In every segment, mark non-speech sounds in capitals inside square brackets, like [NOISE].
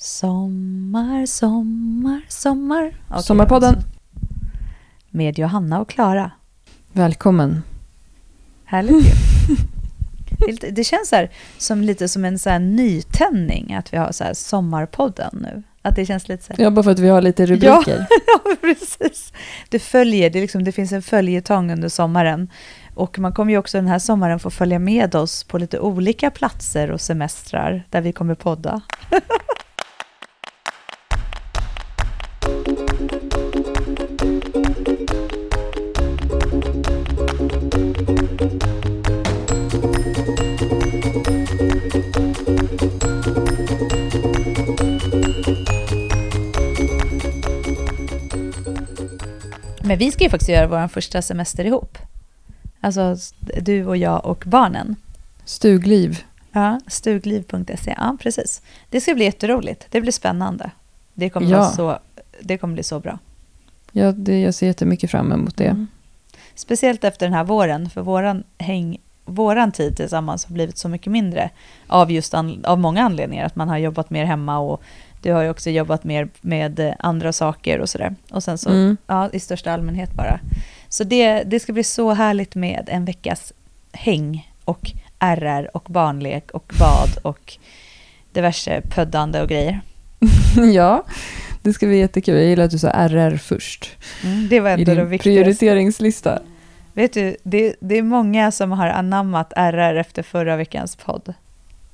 Sommar, sommar, sommar. Okej, Sommarpodden. alltså. Med Johanna och Klara. Välkommen. Härligt ju. [LAUGHS] Det Det känns här, som lite som en så här nytändning att vi har så här Sommarpodden nu. Att det känns lite så här... Ja, bara för att vi har lite rubriker. Ja, [LAUGHS] precis. Det följer, det, liksom, det finns en följetong under sommaren. Och man kommer ju också den här sommaren få följa med oss på lite olika platser och semestrar där vi kommer podda. [LAUGHS] Men vi ska ju faktiskt göra vår första semester ihop. Alltså du och jag och barnen. Stugliv. Ja, stugliv.se. Ja, precis. Det ska bli jätteroligt. Det blir spännande. Det kommer, Ja. så, det kommer bli så bra. Ja, det, jag ser jättemycket fram emot det. Mm. Speciellt efter den här våren, för våran, häng, våran tid tillsammans har blivit så mycket mindre av just an, av många anledningar. Att man har jobbat mer hemma och du har ju också jobbat mer med eh, andra saker och sådär. Och sen så, Mm. ja, i största allmänhet bara. Så det, det ska bli så härligt med en veckas häng och RR och barnlek och bad och diverse pöddande och grejer. [LAUGHS] ja, det ska bli jättekul. Jag gillar att du sa RR först Mm, det var i ändå det din prioriteringslista. Vet du, det, det är många som har anammat RR efter förra veckans podd.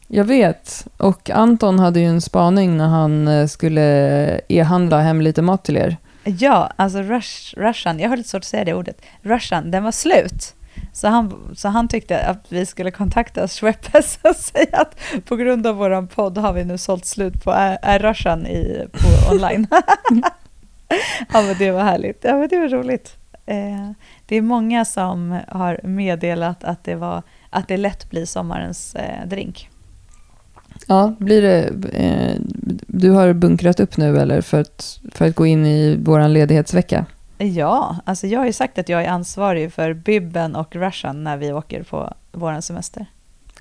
Jag vet. Och Anton hade ju en spaning när han eh, skulle e-handla hem lite mat till er. Ja, alltså rush, Russian, jag har lite svårt att säga det ordet, Russian, den var slut. Så han, så han tyckte att vi skulle kontakta Schweppes [LAUGHS] och säga att på grund av vår podd har vi nu sålt slut på R-Russian i, på [LAUGHS] online. [LAUGHS] ja men det var härligt, ja men det var roligt. Eh, det är många som har meddelat att det, var, att det lätt blir sommarens eh, drink. Ja, blir det... Eh, du har bunkrat upp nu eller för att, för att gå in i våran ledighetsvecka? Ja, alltså jag har ju sagt att jag är ansvarig för Bibben och Russian när vi åker på vår semester.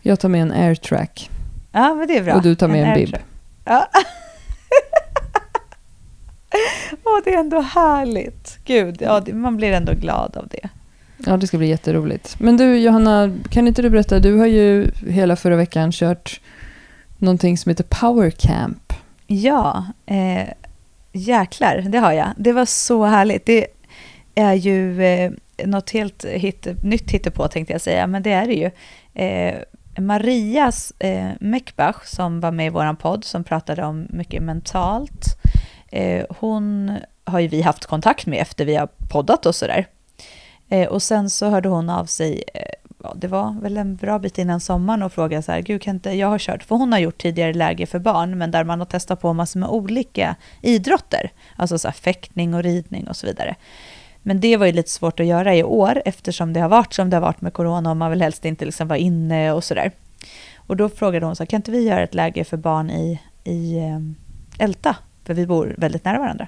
Jag tar med en airtrack Ja, men det är bra. och du tar med en, bib. airtrack. Ja. [LAUGHS] Åh, det är ändå härligt. Gud, ja, man blir ändå glad av det. Ja, det ska bli jätteroligt. Men du, Johanna, kan inte du berätta? Du har ju hela förra veckan kört någonting som heter Power Camp. Ja, eh, jäklar, det har jag. Det var så härligt. Det är ju eh, något helt hit, nytt hittepå tänkte jag säga, men det är det ju. Eh, Marias eh, Mekbach som var med i vår podd som pratade om mycket mentalt. Eh, hon har ju vi haft kontakt med efter vi har poddat och sådär. Eh, och sen så hörde hon av sig, eh, ja, det var väl en bra bit innan sommaren och frågade så här, gud kan inte, jag har kört, för hon har gjort tidigare läger för barn, men där man har testat på massor med olika idrotter, alltså så här fäktning och ridning och så vidare. Men det var ju lite svårt att göra i år eftersom det har varit som det har varit med corona och man vill helst inte liksom vara inne och sådär. Och då frågade hon så här, kan inte vi göra ett läger för barn i, i ehm, Älta? För vi bor väldigt nära varandra.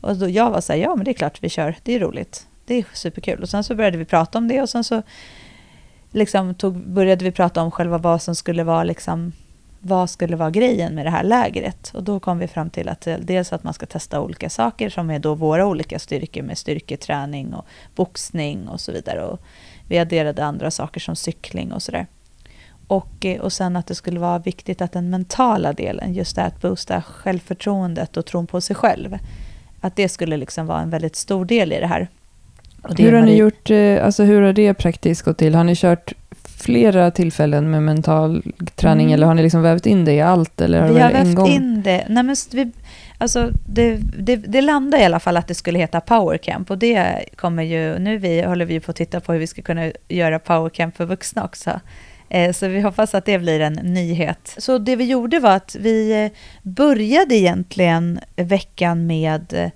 Och då jag var så här, ja men det är klart vi kör, det är roligt. Det är superkul. Och sen så började vi prata om det och sen så liksom tog, började vi prata om själva vad som skulle vara liksom, vad skulle vara grejen med det här lägret? Och då kom vi fram till att eh, dels att man ska testa olika saker som är då våra olika styrkor med styrketräning och boxning och så vidare. Och vi adderade andra saker som cykling och sådär. Och, eh, och sen att det skulle vara viktigt att den mentala delen, just det här att boosta självförtroendet och tron på sig själv, att det skulle liksom vara en väldigt stor del i det här. Hur har ni Marie- gjort, eh, alltså hur har det praktiskt gått till? Har ni kört flera tillfällen med mental träning Mm. eller har ni liksom vävt in det i allt? Eller har Vi har vävt gång? in det. Nej, men vi, alltså, det, det, det landade i alla fall att det skulle heta Power Camp. Och det kommer ju, nu vi, håller vi på att titta på hur vi ska kunna göra Power Camp för vuxna också. Eh, Så vi hoppas att det blir en nyhet. Så det vi gjorde var att vi eh, började egentligen veckan med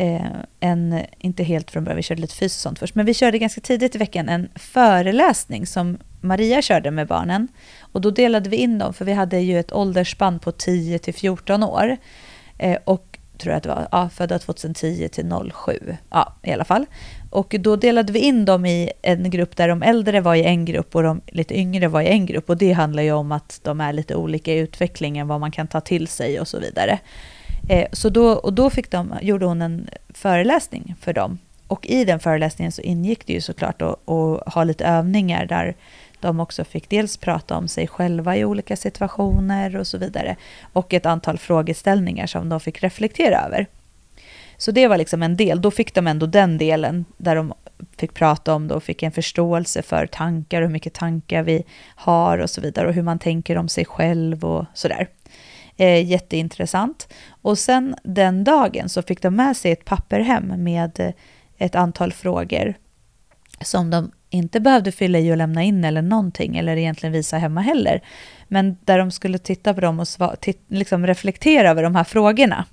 Eh, en, inte helt från början, vi körde lite fysiskt och sånt först, men vi körde ganska tidigt i veckan en föreläsning som Maria körde med barnen. Och då delade vi in dem, för vi hade ju ett åldersspann på 10 till 14 år. Eh, och tror jag att det var, ja, födda 2010 till 07, ja i alla fall. Och då delade vi in dem i en grupp där de äldre var i en grupp och de lite yngre var i en grupp. Och det handlar ju om att de är lite olika i utvecklingen, vad man kan ta till sig och så vidare. Eh, så då, och då fick de, gjorde hon en föreläsning för dem. Och i den föreläsningen så ingick det ju såklart att, ha lite övningar där de också fick dels prata om sig själva i olika situationer och så vidare. Och ett antal frågeställningar som de fick reflektera över. Så det var liksom en del. Då fick de ändå den delen där de fick prata om det och fick en förståelse för tankar, hur mycket tankar vi har och så vidare och hur man tänker om sig själv och sådär. Eh, jätteintressant. Och sen den dagen så fick de med sig ett papper hem med eh, ett antal frågor som de inte behövde fylla i och lämna in eller någonting, eller egentligen visa hemma heller. Men där de skulle titta på dem och liksom reflektera över de här frågorna.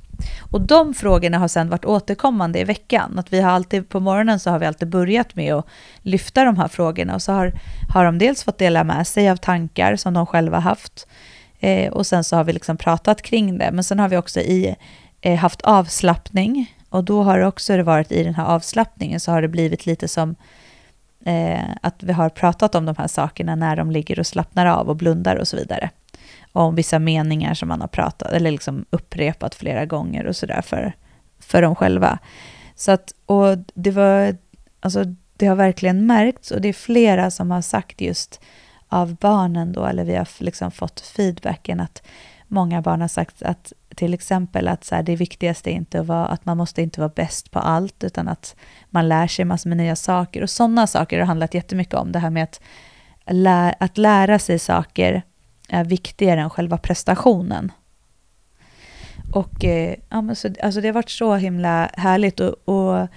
Och de frågorna har sedan varit återkommande i veckan. Att vi har alltid, på morgonen så har vi alltid börjat med att lyfta de här frågorna. Och så har, har de dels fått dela med sig av tankar som de själva haft. Eh, och sen så har vi liksom pratat kring det. Men sen har vi också i, eh, haft avslappning. Och då har det också varit i den här avslappningen så har det blivit lite som eh, att vi har pratat om de här sakerna när de ligger och slappnar av och blundar och så vidare. Och om vissa meningar som man har pratat eller liksom upprepat flera gånger och sådär för, för dem själva. Så att, och det var, alltså det har verkligen märkts och det är flera som har sagt just av barnen då, eller vi har liksom fått feedbacken att många barn har sagt att till exempel att så här, det viktigaste är inte att, vara, att man måste inte vara bäst på allt, utan att man lär sig massor med nya saker. Och sådana saker har handlat jättemycket om, det här med att, lä att lära sig saker är viktigare än själva prestationen. Och eh, ja, men så, alltså det har varit så himla härligt. och, och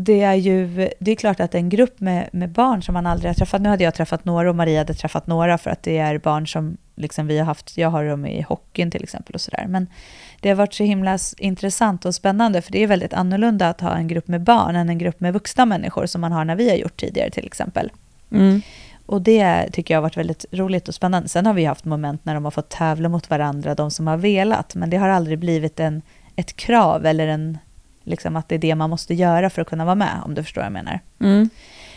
det är ju det är klart att en grupp med, med barn som man aldrig har träffat, nu hade jag träffat några och Maria hade träffat några för att det är barn som liksom vi har haft, jag har dem i hockeyn till exempel och sådär. Men det har varit så himla intressant och spännande för det är väldigt annorlunda att ha en grupp med barn än en grupp med vuxna människor som man har när vi har gjort tidigare till exempel. Mm. Och det tycker jag har varit väldigt roligt och spännande. Sen har vi haft moment när de har fått tävla mot varandra, de som har velat, men det har aldrig blivit en, ett krav eller en, liksom att det är det man måste göra för att kunna vara med, om du förstår vad jag menar. Mm.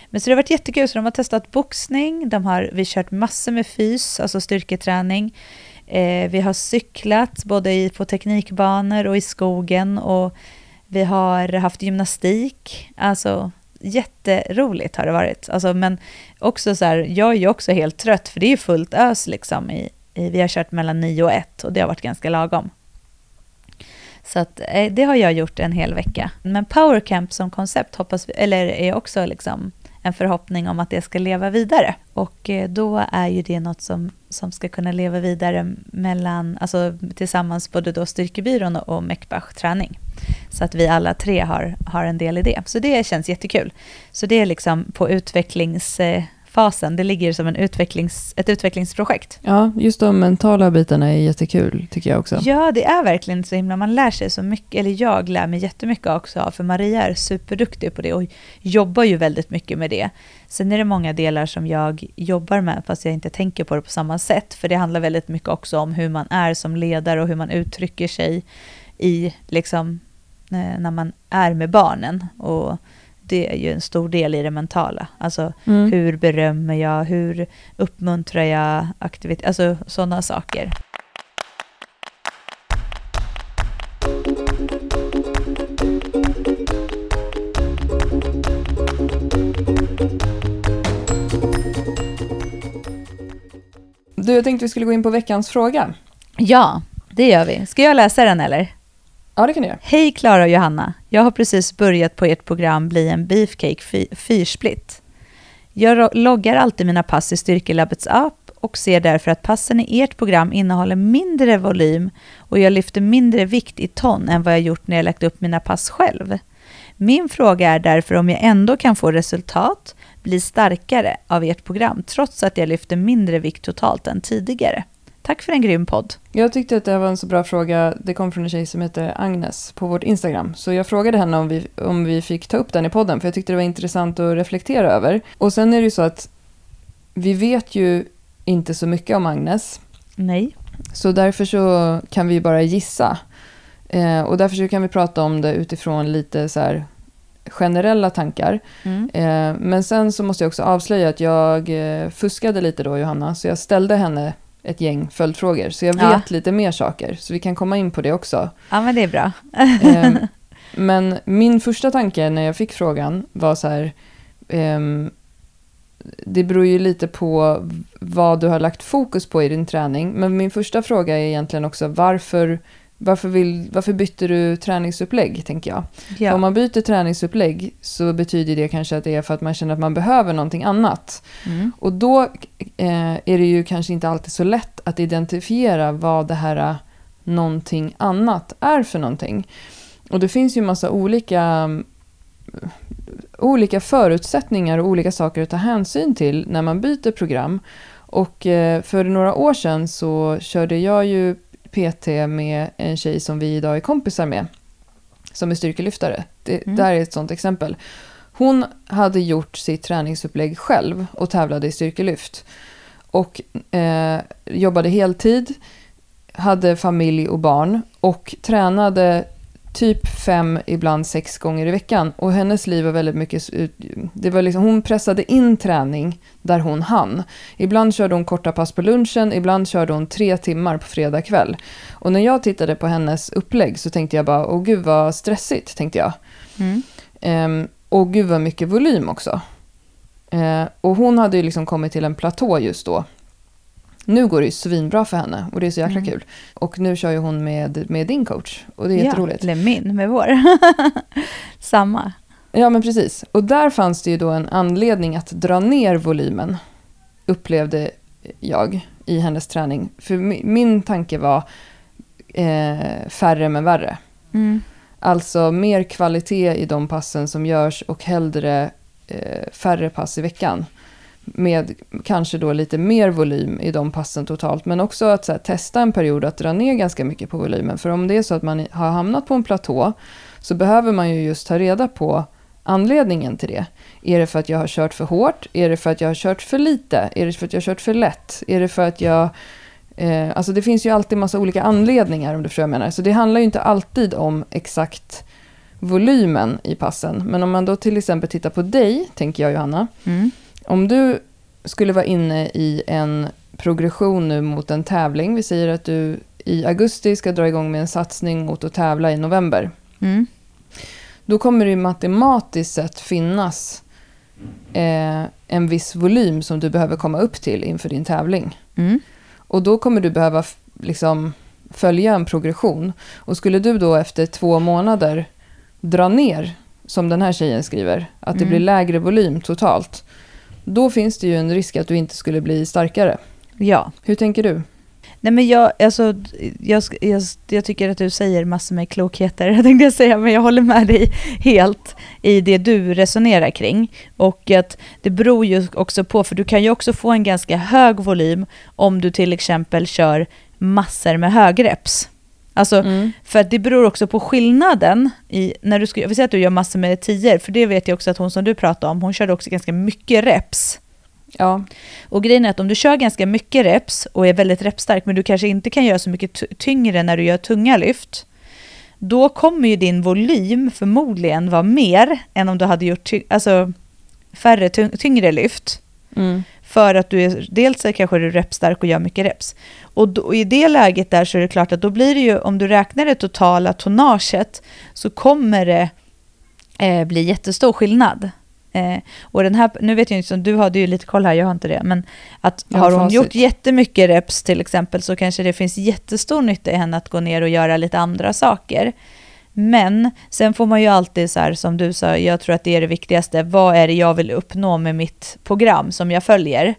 Men så det har varit jättekul, så de har testat boxning, de har, vi har kört massor med fys, alltså styrketräning. Eh, vi har cyklat både i, på teknikbanor och i skogen och vi har haft gymnastik. Alltså jätteroligt har det varit. Alltså, men också så här, jag är ju också helt trött för det är ju fullt ös liksom. I, i, vi har kört mellan 9 och 1 och det har varit ganska lagom. Så att, eh, det har jag gjort en hel vecka. Men powercamp som koncept hoppas vi, eller är också liksom en förhoppning om att det ska leva vidare. Och eh, då är ju det något som, som ska kunna leva vidare mellan, alltså tillsammans både då Styrkebyrån och Meckbach träning. Så att vi alla tre har, har en del i det. Så det känns jättekul. Så det är liksom på utvecklings eh, fasen. Det ligger som en utvecklings, ett utvecklingsprojekt. Ja, just de mentala bitarna är jättekul tycker jag också. Ja, det är verkligen så himla, man lär sig så mycket, eller jag lär mig jättemycket också av, för Maria är superduktig på det och jobbar ju väldigt mycket med det. Sen är det många delar som jag jobbar med, fast jag inte tänker på det på samma sätt, för det handlar väldigt mycket också om hur man är som ledare och hur man uttrycker sig i, liksom, eh, när man är med barnen. Och det är ju en stor del i det mentala. Alltså mm. hur berömmer jag, hur uppmuntrar jag aktivitet, alltså sådana saker. Du, jag tänkte vi skulle gå in på veckans fråga. Ja, det gör vi. Ska jag läsa den eller? Ja, det kan du göra. Hej Klara och Johanna. Jag har precis börjat på ert program Bli en Beefcake fyrsplit. Jag loggar alltid mina pass i Styrkelabbets app och ser därför att passen i ert program innehåller mindre volym och jag lyfter mindre vikt i ton än vad jag gjort när jag lagt upp mina pass själv. Min fråga är därför om jag ändå kan få resultat, bli starkare av ert program trots att jag lyfter mindre vikt totalt än tidigare. Tack för en grym podd. Jag tyckte att det var en så bra fråga. Det kom från en tjej som heter Agnes på vårt Instagram. Så jag frågade henne om vi, om vi fick ta upp den i podden, för jag tyckte det var intressant att reflektera över. Och sen är det ju så att vi vet ju inte så mycket om Agnes. Nej. Så därför så kan vi bara gissa. Eh, och därför kan vi prata om det utifrån lite så här generella tankar. Mm. Eh, men sen så måste jag också avslöja att jag eh, fuskade lite då, Johanna. Så jag ställde henne ett gäng följdfrågor. Så jag vet Ja. lite mer saker. Så vi kan komma in på det också. Ja, men det är bra. Ehm, [LAUGHS] men min första tanke när jag fick frågan var så här. ehm, det beror ju lite på vad du har lagt fokus på i din träning. Men min första fråga är egentligen också varför, varför, vill, varför bytte du träningsupplägg, tänker jag. Ja. Om man byter träningsupplägg så betyder det kanske att det är för att man känner att man behöver någonting annat. Mm. Och då eh, är det ju kanske inte alltid så lätt att identifiera vad det här eh, någonting annat är för någonting. Och det finns ju massa olika, mm, olika förutsättningar och olika saker att ta hänsyn till när man byter program. Och eh, för några år sedan så körde jag ju PT med en tjej som vi idag är kompisar med. Som är styrkelyftare. Det, Mm. det här är ett sånt exempel. Hon hade gjort sitt träningsupplägg själv och tävlade i styrkelyft. Och eh, jobbade heltid, hade familj och barn och tränade typ fem, ibland sex gånger i veckan. Och hennes liv var väldigt mycket... Det var liksom, hon pressade in träning där hon hann. Ibland körde hon korta pass på lunchen, ibland körde hon tre timmar på fredag kväll. Och när jag tittade på hennes upplägg så tänkte jag bara, åh gud vad stressigt, tänkte jag. Mm. Ehm, och gud vad mycket volym också. Eh, och hon hade ju liksom kommit till en platå just då. Nu går det ju svinbra för henne och det är så jäkla Mm. kul. Och nu kör ju hon med, med din coach och det är jätteroligt. Ja, eller min, med vår. [LAUGHS] Samma. Ja, men precis. Och där fanns det ju då en anledning att dra ner volymen, upplevde jag i hennes träning. För mi- min tanke var eh, färre men värre. Mm. Alltså mer kvalitet i de passen som görs och hellre eh, färre pass i veckan. Med kanske då lite mer volym i de passen totalt. Men också att så här, testa en period att dra ner ganska mycket på volymen. För om det är så att man har hamnat på en platå så behöver man ju just ta reda på anledningen till det. Är det för att jag har kört för hårt? Är det för att jag har kört för lite? Är det för att jag har kört för lätt? Är det för att jag... Eh, alltså det finns ju alltid massa olika anledningar om du förstår vad jag menar. Så det handlar ju inte alltid om exakt volymen i passen. Men om man då till exempel tittar på dig, tänker jag Johanna. Mm. Om du skulle vara inne i en progression nu mot en tävling. Vi säger att du i augusti ska dra igång med en satsning mot att tävla i november. Mm. Då kommer det matematiskt sett finnas eh, en viss volym som du behöver komma upp till inför din tävling. Mm. Och då kommer du behöva liksom följa en progression. Och skulle du då efter två månader dra ner, som den här tjejen skriver, att det Mm. blir lägre volym totalt, då finns det ju en risk att du inte skulle bli starkare. Ja. Hur tänker du? Nej men jag, alltså, jag, jag, jag tycker att du säger massor med klokheter, [LAUGHS] tänkte jag säga, men jag håller med dig helt i det du resonerar kring. Och att det beror ju också på, för du kan ju också få en ganska hög volym om du till exempel kör massor med högreps. Alltså, Mm. för det beror också på skillnaden i, när du ska, jag vill säga att du gör massor med tior, för det vet jag också att hon som du pratade om, hon körde också ganska mycket reps. Ja, Och grejen är att om du kör ganska mycket reps och är väldigt repstark men du kanske inte kan göra så mycket ty- tyngre när du gör tunga lyft. Då kommer ju din volym förmodligen vara mer än om du hade gjort alltså, färre tyng- tyngre lyft. mm. För att du är, dels kanske du är repstark och gör mycket reps. Och, då, och i det läget där så är det klart att då blir det ju, om du räknar det totala tonnaget, så kommer det eh, bli jättestor skillnad. Eh, och den här, nu vet jag inte, du hade ju lite koll här, jag har inte det, men att har har hon facit. gjort jättemycket reps till exempel så kanske det finns jättestor nytta i henne att gå ner och göra lite andra saker. Men sen får man ju alltid så här som du sa, jag tror att det är det viktigaste. Vad är det jag vill uppnå med mitt program som jag följer?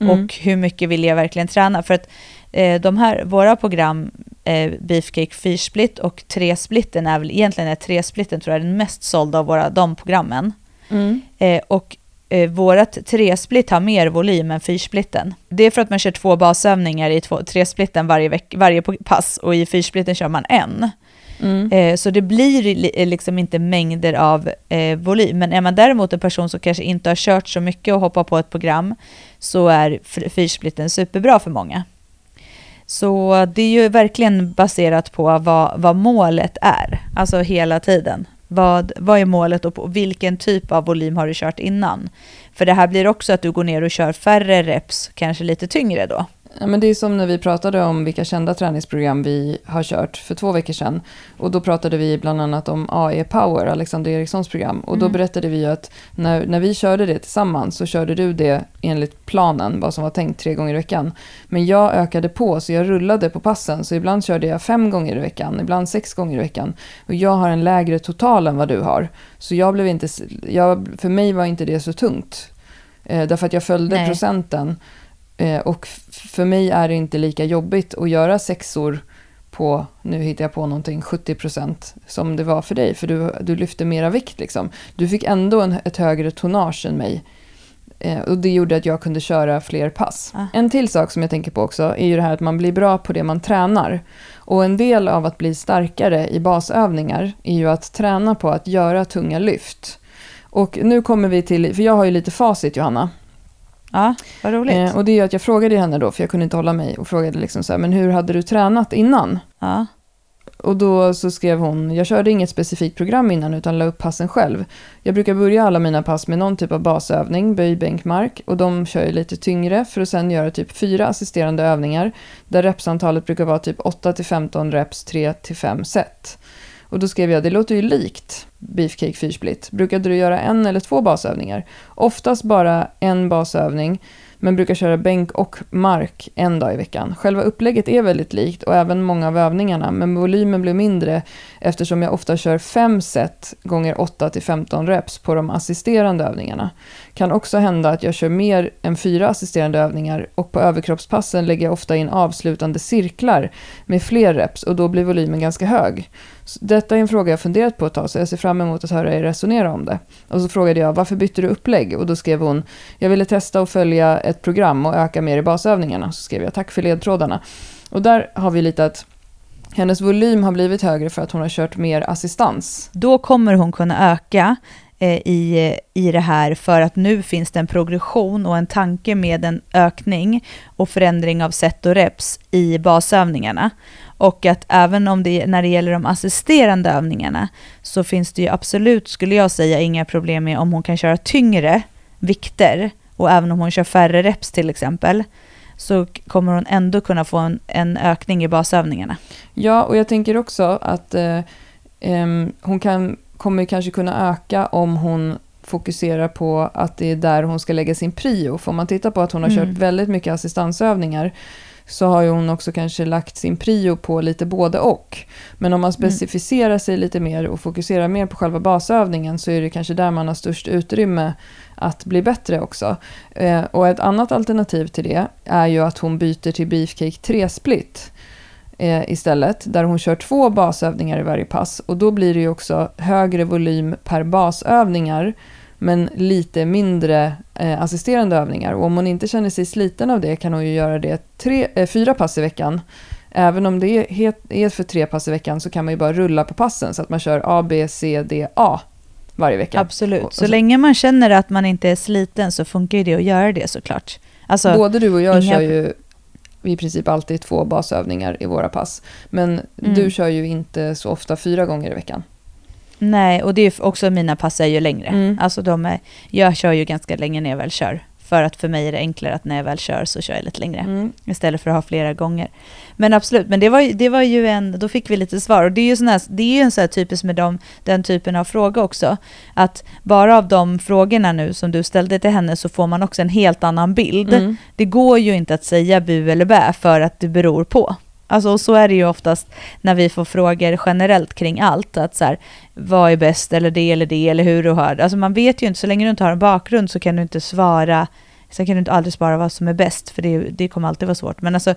Mm. Och hur mycket vill jag verkligen träna? För att eh, de här, våra program, eh, Beefcake 4-split och 3-splitten är väl egentligen är 3-splitten tror jag den mest sålda av våra, de programmen. Mm. Eh, och eh, vårat 3-split har mer volym än 4-splitten. Det är för att man kör två basövningar i två- 3-splitten varje, veck, varje pass och i 4-splitten kör man en. Mm. Eh, så det blir liksom inte mängder av eh, volym. Men är man däremot en person som kanske inte har kört så mycket och hoppar på ett program så är fyrsplitten superbra för många. Så det är ju verkligen baserat på vad, vad målet är, alltså hela tiden. Vad, vad är målet och på vilken typ av volym har du kört innan? För det här blir också att du går ner och kör färre reps, kanske lite tyngre då. Ja, men det är som när vi pratade om vilka kända träningsprogram vi har kört för två veckor sedan. Och då pratade vi bland annat om AE Power, Alexander Erikssons program. Och då Mm. berättade vi att när, när vi körde det tillsammans så körde du det enligt planen, vad som var tänkt tre gånger i veckan. Men jag ökade på, så jag rullade på passen. Så ibland körde jag fem gånger i veckan, ibland sex gånger i veckan. Och jag har en lägre total än vad du har. Så jag blev inte, jag, för mig var inte det så tungt. Eh, därför att jag följde Nej. procenten. Eh, och för mig är det inte lika jobbigt att göra sexor på, nu hittar jag på någonting, 70% som det var för dig. För du, du lyfte mera vikt liksom. Du fick ändå en, ett högre tonnage än mig. Eh, och det gjorde att jag kunde köra fler pass. Ah. En till sak som jag tänker på också är ju det här att man blir bra på det man tränar. Och en del av att bli starkare i basövningar är ju att träna på att göra tunga lyft. Och nu kommer vi till, för jag har ju lite facit Johanna. Ja, vad roligt. Eh, och det är ju att jag frågade henne då, för jag kunde inte hålla mig, och frågade liksom så här, men hur hade du tränat innan? ja. Och då så skrev hon, jag körde inget specifikt program innan utan la upp passen själv. Jag brukar börja alla mina pass med någon typ av basövning, böj, bänk, mark. Och de kör jag lite tyngre för att sen göra typ fyra assisterande övningar. Där repsantalet brukar vara typ 8-15 reps, 3-5 set. Och då skrev jag, det låter ju likt beefcake fyrsplit. Brukade du göra en eller två basövningar? Oftast bara en basövning, men brukar köra bänk och mark en dag i veckan. Själva upplägget är väldigt likt och även många av övningarna, men volymen blir mindre eftersom jag ofta kör fem set gånger 8 till 15 reps på de assisterande övningarna. Kan också hända att jag kör mer än fyra assisterande övningar och på överkroppspassen lägger jag ofta in avslutande cirklar med fler reps och då blir volymen ganska hög. Detta är en fråga jag funderat på ett tag så jag ser fram emot att höra er resonera om det. Och så frågade jag varför bytte du upplägg? Och då skrev hon jag ville testa att följa ett program och öka mer i basövningarna. Så skrev jag tack för ledtrådarna. Och där har vi lite att hennes volym har blivit högre för att hon har kört mer assistans. Då kommer hon kunna öka eh, i, i det här för att nu finns det en progression och en tanke med en ökning och förändring av set och reps i basövningarna. Och att även om det när det gäller de assisterande övningarna så finns det ju absolut, skulle jag säga, inga problem med om hon kan köra tyngre vikter och även om hon kör färre reps till exempel så kommer hon ändå kunna få en, en ökning i basövningarna. Ja, och jag tänker också att eh, ehm, hon kan, kommer kanske kunna öka om hon fokuserar på att det är där hon ska lägga sin prio. För om man tittar på att hon har Mm. kört väldigt mycket assistansövningar så har ju hon också kanske lagt sin prio på lite både och. Men om man specificerar sig lite mer och fokuserar mer på själva basövningen så är det kanske där man har störst utrymme att bli bättre också. Eh, och ett annat alternativ till det är ju att hon byter till Beefcake 3-split eh, istället, där hon kör två basövningar i varje pass. Och då blir det ju också högre volym per basövningar, men lite mindre eh, assisterande övningar. Och om hon inte känner sig sliten av det kan hon ju göra det tre, eh, fyra pass i veckan. Även om det är, för tre pass i veckan så kan man ju bara rulla på passen så att man kör A, B, C, D, A varje vecka. Absolut. Och- och så, så- länge man känner att man inte är sliten så funkar ju det att göra det såklart. Alltså, Både du och jag inga- kör ju i princip alltid två basövningar i våra pass. Men Mm. du kör ju inte så ofta fyra gånger i veckan. Nej, och det är också mina pass är ju längre. Mm. Alltså de är, jag kör ju ganska länge när jag väl kör. För att för mig är det enklare att när jag väl kör så kör jag lite längre. Mm. Istället för att ha flera gånger. Men absolut, men det var, det var ju en, då fick vi lite svar. Och det är ju, sån här, det är ju en sån här typisk med dem, den typen av fråga också. Att bara av de frågorna nu som du ställde till henne så får man också en helt annan bild. Mm. Det går ju inte att säga bu eller bä för att det beror på. Alltså och så är det ju oftast när vi får frågor generellt kring allt. Att så här, vad är bäst eller det eller det eller hur du har det. Alltså man vet ju inte, så länge du inte har en bakgrund så kan du inte svara Sen kan du inte aldrig svara vad som är bäst, för det, det kommer alltid vara svårt. Men alltså,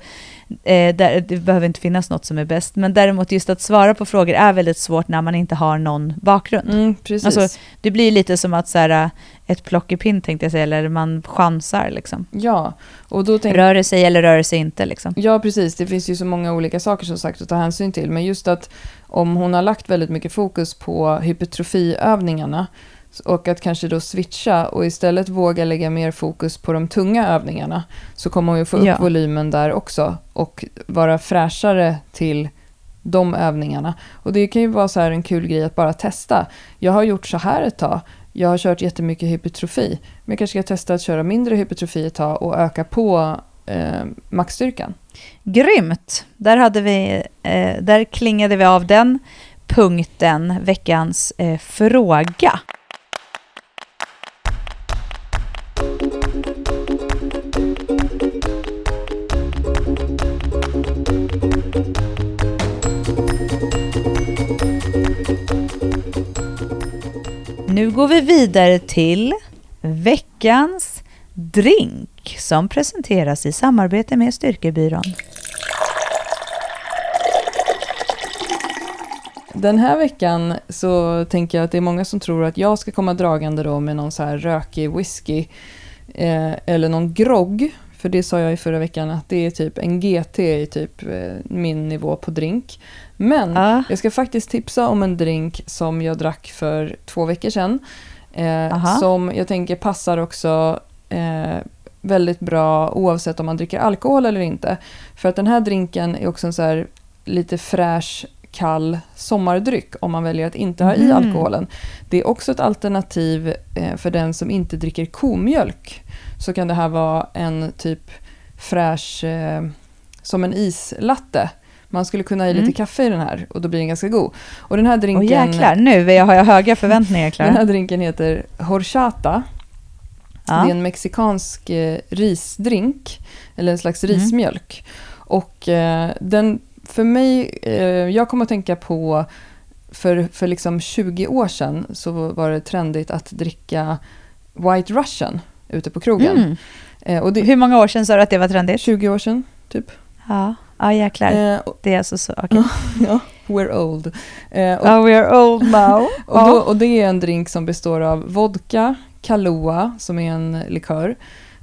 eh, där, det behöver inte finnas något som är bäst. Men däremot just att svara på frågor är väldigt svårt när man inte har någon bakgrund. Mm, precis. Alltså, Det blir lite som att så här, ett plockepinn tänkte jag säga, eller man chansar liksom. ja, och då tänker Rör det sig eller rör det sig inte liksom. Ja, precis. Det finns ju så många olika saker som sagt att ta hänsyn till. Men just att om hon har lagt väldigt mycket fokus på hypertrofiövningarna och att kanske då switcha och istället våga lägga mer fokus på de tunga övningarna så kommer man ju få upp Ja. volymen där också och vara fräschare till de övningarna. Och det kan ju vara så här en kul grej att bara testa. Jag har gjort så här ett tag. Jag har kört jättemycket hypertrofi. Men jag kanske ska testa att köra mindre hypertrofi ett tag och öka på eh, maxstyrkan. Grymt! Där, hade vi, eh, där klingade vi av den punkten, veckans eh, fråga. Nu går vi vidare till veckans drink som presenteras i samarbete med Styrkebyrån. Den här veckan så tänker jag att det är många som tror att jag ska komma dragande då med någon så här rökig whisky eh, eller någon grogg. För det sa jag i förra veckan att det är typ en GT i typ eh, min nivå på drink. Men Ja. jag ska faktiskt tipsa om en drink som jag drack för två veckor sedan. Eh, som jag tänker passar också eh, väldigt bra oavsett om man dricker alkohol eller inte. För att den här drinken är också en så här lite fräsch, kall sommardryck om man väljer att inte ha i Mm. alkoholen. Det är också ett alternativ eh, för den som inte dricker komjölk. Så kan det här vara en typ fräsch, eh, som en islatte. Man skulle kunna ha i lite Mm. kaffe i den här och då blir den ganska god. Och den här Åh drinken, jäklar, nu har jag höga förväntningar den Klara. här drinken heter horchata. Ja. Det är en mexikansk eh, risdrink, eller en slags Mm. rismjölk. Och eh, den, för mig, eh, jag kommer att tänka på, för, för liksom 20 år sedan så var det trendigt att dricka White Russian ute på krogen. Mm. Eh, och det, Hur många år sedan sa du att det var trendigt? 20 år sedan, typ. Ja, ja jäklar. Eh, och, Det är alltså så. okej. ja, [LAUGHS] we're old. Eh, och, Oh, we are old now. [LAUGHS] och, då, och det är en drink som består av vodka, Kahlua, som är en likör,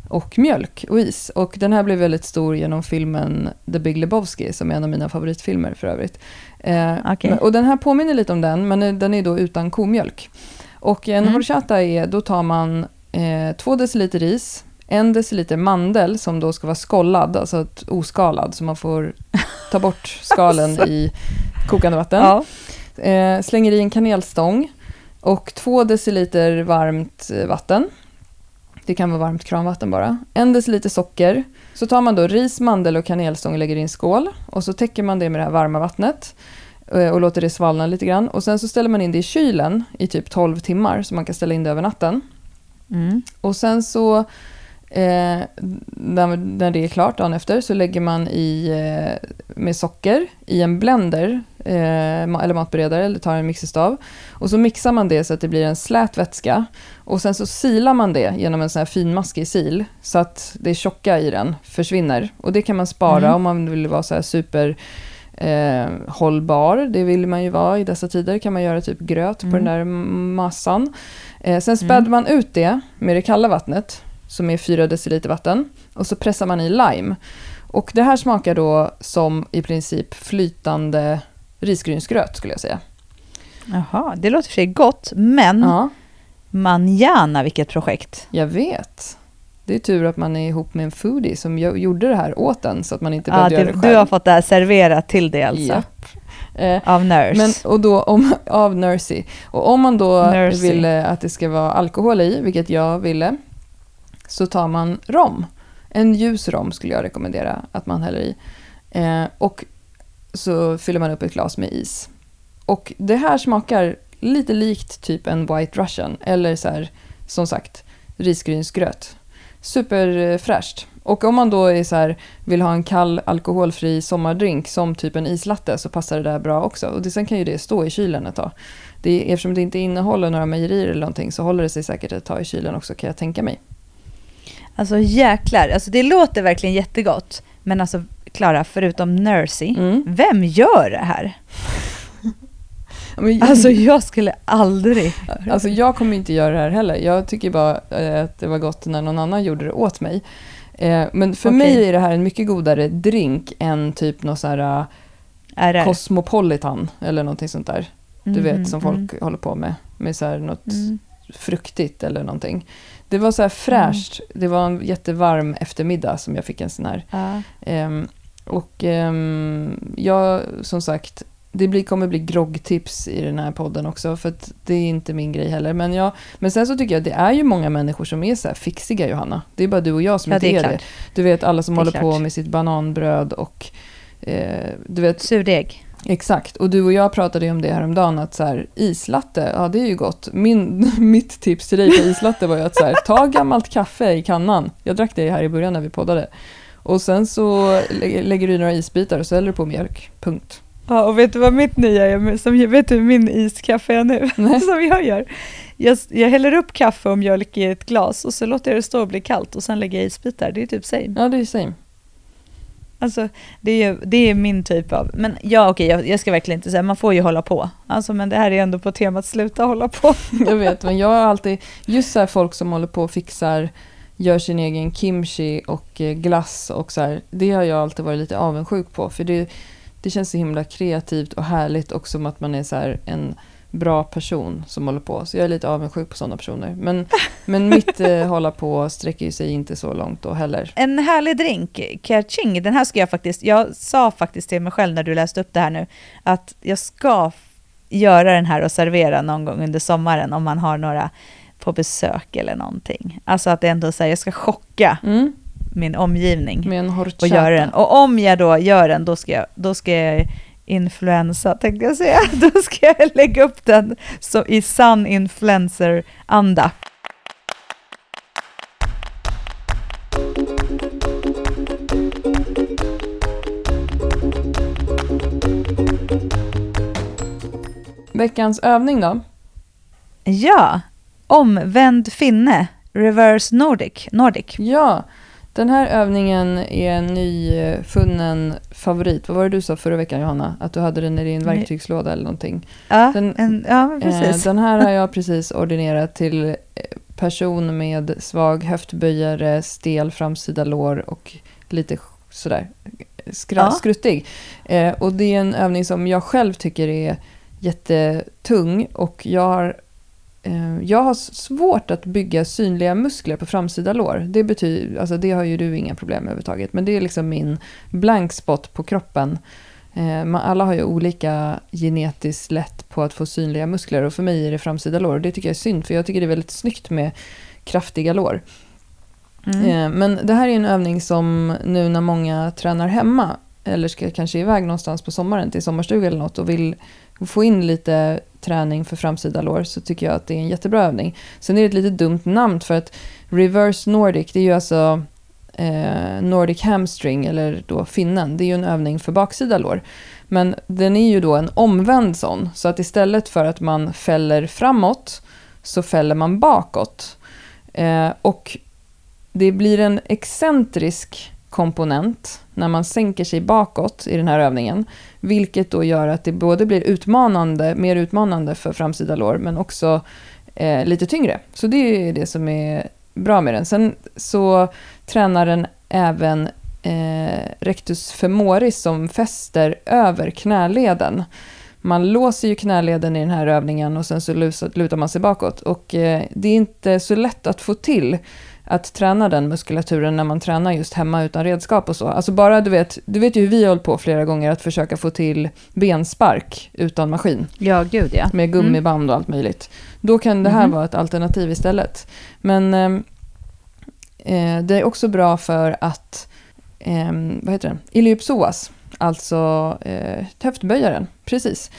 och mjölk och is. Och den här blev väldigt stor genom filmen The Big Lebowski, som är en av mina favoritfilmer för övrigt. Eh, men- Och den här påminner lite om den, men den är då utan komjölk. Och en Mm. horchata är, då tar man eh, två deciliter ris, en deciliter mandel som då ska vara skollad, alltså oskalad, så man får ta bort [LAUGHS] skalen i kokande vatten. Ja. Eh, slänger i en kanelstång och två deciliter varmt eh, vatten. Det kan vara varmt kranvatten bara. En deciliter socker. Så tar man då ris, mandel och kanelstång och lägger i en skål. Och så täcker man det med det här varma vattnet. eh, Och låter det svalna lite grann. Och sen så ställer man in det i kylen i typ 12 timmar. Så man kan ställa in det över natten. Mm. Och sen så, eh, när, när det är klart dagen efter, så lägger man i eh, med socker i en blender, eh, eller matberedare, eller tar en mixerstav. Och så mixar man det så att det blir en slät vätska. Och sen så silar man det genom en sån här finmaskig sil, så att det tjocka i den försvinner. Och det kan man spara Mm. om man vill vara så här super eh, hållbar. Det vill man ju vara i dessa tider. kan man göra typ gröt på Mm. den där massan. Eh, sen späder man ut det med det kalla vattnet, som är 4 deciliter vatten. Och så pressar man i lime. Och det här smakar då som i princip flytande risgrynsgröt skulle jag säga. Jaha, det låter för sig gott, men Ja, manjana vilket projekt. jag vet. Det är tur att man är ihop med en foodie som gjorde det här åt en så att man inte Ja, behövde du, göra det själv. du har fått det här serverat till dig alltså, Japp. Eh, av Nurse. Men, och då, om, [LAUGHS] av Nursey. Och om man då Nursey. ville att det ska vara alkohol i, vilket jag ville, så tar man rom. En ljus rom skulle jag rekommendera att man häller i. Eh, och så fyller man upp ett glas med is. Och det här smakar lite likt typ en White Russian, eller så här, som sagt, risgrynsgröt. Superfräscht. Och om man då är så här, vill ha en kall alkoholfri sommardrink som typ en islatte så passar det där bra också. Och det, sen kan ju det stå i kylen ett tag. Det, eftersom det inte innehåller några mejerier eller någonting så håller det sig säkert ett tag i kylen också kan jag tänka mig. Alltså jäklar, alltså, det låter verkligen jättegott. Men alltså Klara, förutom Nursey, Mm. vem gör det här? Men- Alltså jag skulle aldrig... Alltså jag kommer inte göra det här heller. Jag tycker bara eh, att det var gott när någon annan gjorde det åt mig. Eh, Men för Okej. mig är det här en mycket godare drink än typ någon sån här Är det? eh, Cosmopolitan eller någonting sånt där. Du Mhm, vet som folk mm, håller på med. Med så här något mm. fruktigt eller någonting. Det var så här fräscht. Det var en jättevarm eftermiddag som jag fick en sån här. Ja. Ehm, och ehm, jag, som sagt, det blir, kommer bli groggtips i den här podden också, för att det är inte min grej heller. Men, jag, men sen så tycker jag att det är ju många människor som är så här fixiga, Johanna. Det är bara du och jag som Ja, inte det är är det. Du vet alla som håller på klart. med sitt bananbröd och eh, du vet, Surdeg. exakt. Och du och jag pratade ju om det häromdagen, att så här, islatte, ja det är ju gott. Min, [LAUGHS] mitt tips till dig på islatte var ju att så här, ta gammalt kaffe i kannan. Jag drack det här i början när vi poddade. Och sen så lä- lägger du några isbitar och så häller du på mjölk. Punkt. Ja, och vet du vad mitt nya är? Som, vet du min iskaffe är nu? Nej. [LAUGHS] som jag gör? Jag, jag häller upp kaffe och mjölk i ett glas och så låter jag det stå och bli kallt och sen lägger jag isbitar. Det är typ same. Ja, det är same. Alltså, det är, det är min typ av... Men ja, okej, jag, jag ska verkligen inte säga, man får ju hålla på. Alltså, men det här är ändå på temat sluta hålla på. [LAUGHS] Jag vet, men jag har alltid, just så här folk som håller på och fixar, gör sin egen kimchi och eh, glass och så här, det har jag alltid varit lite avundsjuk på, för det, det känns så himla kreativt och härligt och som att man är så här en bra person som håller på. Så jag är lite avundsjuk på sådana personer. Men, [LAUGHS] men mitt eh, hålla på sträcker ju sig inte så långt då heller. En härlig drink, Kaching, den här ska jag faktiskt... Jag sa faktiskt till mig själv när du läste upp det här nu, att jag ska göra den här och servera någon gång under sommaren om man har några på besök eller någonting. Alltså att det ändå säger jag ska chocka Mm, min omgivning. med en och horchata. göra den. Och om jag då gör den, då ska jag, då ska jag influensa, tänkte jag säga. [LAUGHS] Då ska jag lägga upp den så i sann influencer-anda. Veckans övning då? Ja, omvänd finne, reverse nordic. nordic. Ja, den här övningen är en nyfunnen favorit. Vad var det du sa förra veckan Johanna? Att du hade den i din verktygslåda eller någonting. Ja, Den- en, ja men precis. Eh, den här har jag [LAUGHS] precis ordinerat till eh, person med svag höftböjare, stel framsida lår och lite sådär skra- Ja. skruttig. Eh, och det är en övning som jag själv tycker är jättetung och jag har eh, jag har svårt att bygga synliga muskler på framsida lår. Det, betyder, alltså det har ju du inga problem med överhuvudtaget. Men det är liksom min blank spot på kroppen. Eh, man, alla har ju olika genetiskt lätt på att få synliga muskler och för mig är det framsida lår. Och det tycker jag är synd för jag tycker det är väldigt snyggt med kraftiga lår. Mm. Eh, men det här är en övning som nu när många tränar hemma eller ska kanske iväg någonstans på sommaren till sommarstuga eller något och vill få in lite träning för framsida lår så tycker jag att det är en jättebra övning. Sen är det ett lite dumt namn för att reverse nordic det är ju alltså eh, nordic hamstring eller då finnen. Det är ju en övning för baksida lår. Men den är ju då en omvänd sån så att istället för att man fäller framåt så fäller man bakåt. Eh, och det blir en excentrisk komponent när man sänker sig bakåt i den här övningen. Vilket då gör att det både blir utmanande, mer utmanande för framsida lår men också eh, lite tyngre. Så det är det som är bra med den. Sen så tränar den även eh, rectus femoris som fäster över knäleden. Man låser ju knäleden i den här övningen och sen så lutar man sig bakåt. Och eh, det är inte så lätt att få till att träna den muskulaturen när man tränar just hemma utan redskap och så. Alltså bara du vet, du vet ju hur vi har hållit på flera gånger att försöka få till benspark utan maskin Ja, gud ja. med gummiband och allt möjligt. Då kan det här Mhm. vara ett alternativ istället. Men ehm, eh, det är också bra för att, eh, vad heter den, iliopsoas, alltså eh, höftböjaren, precis.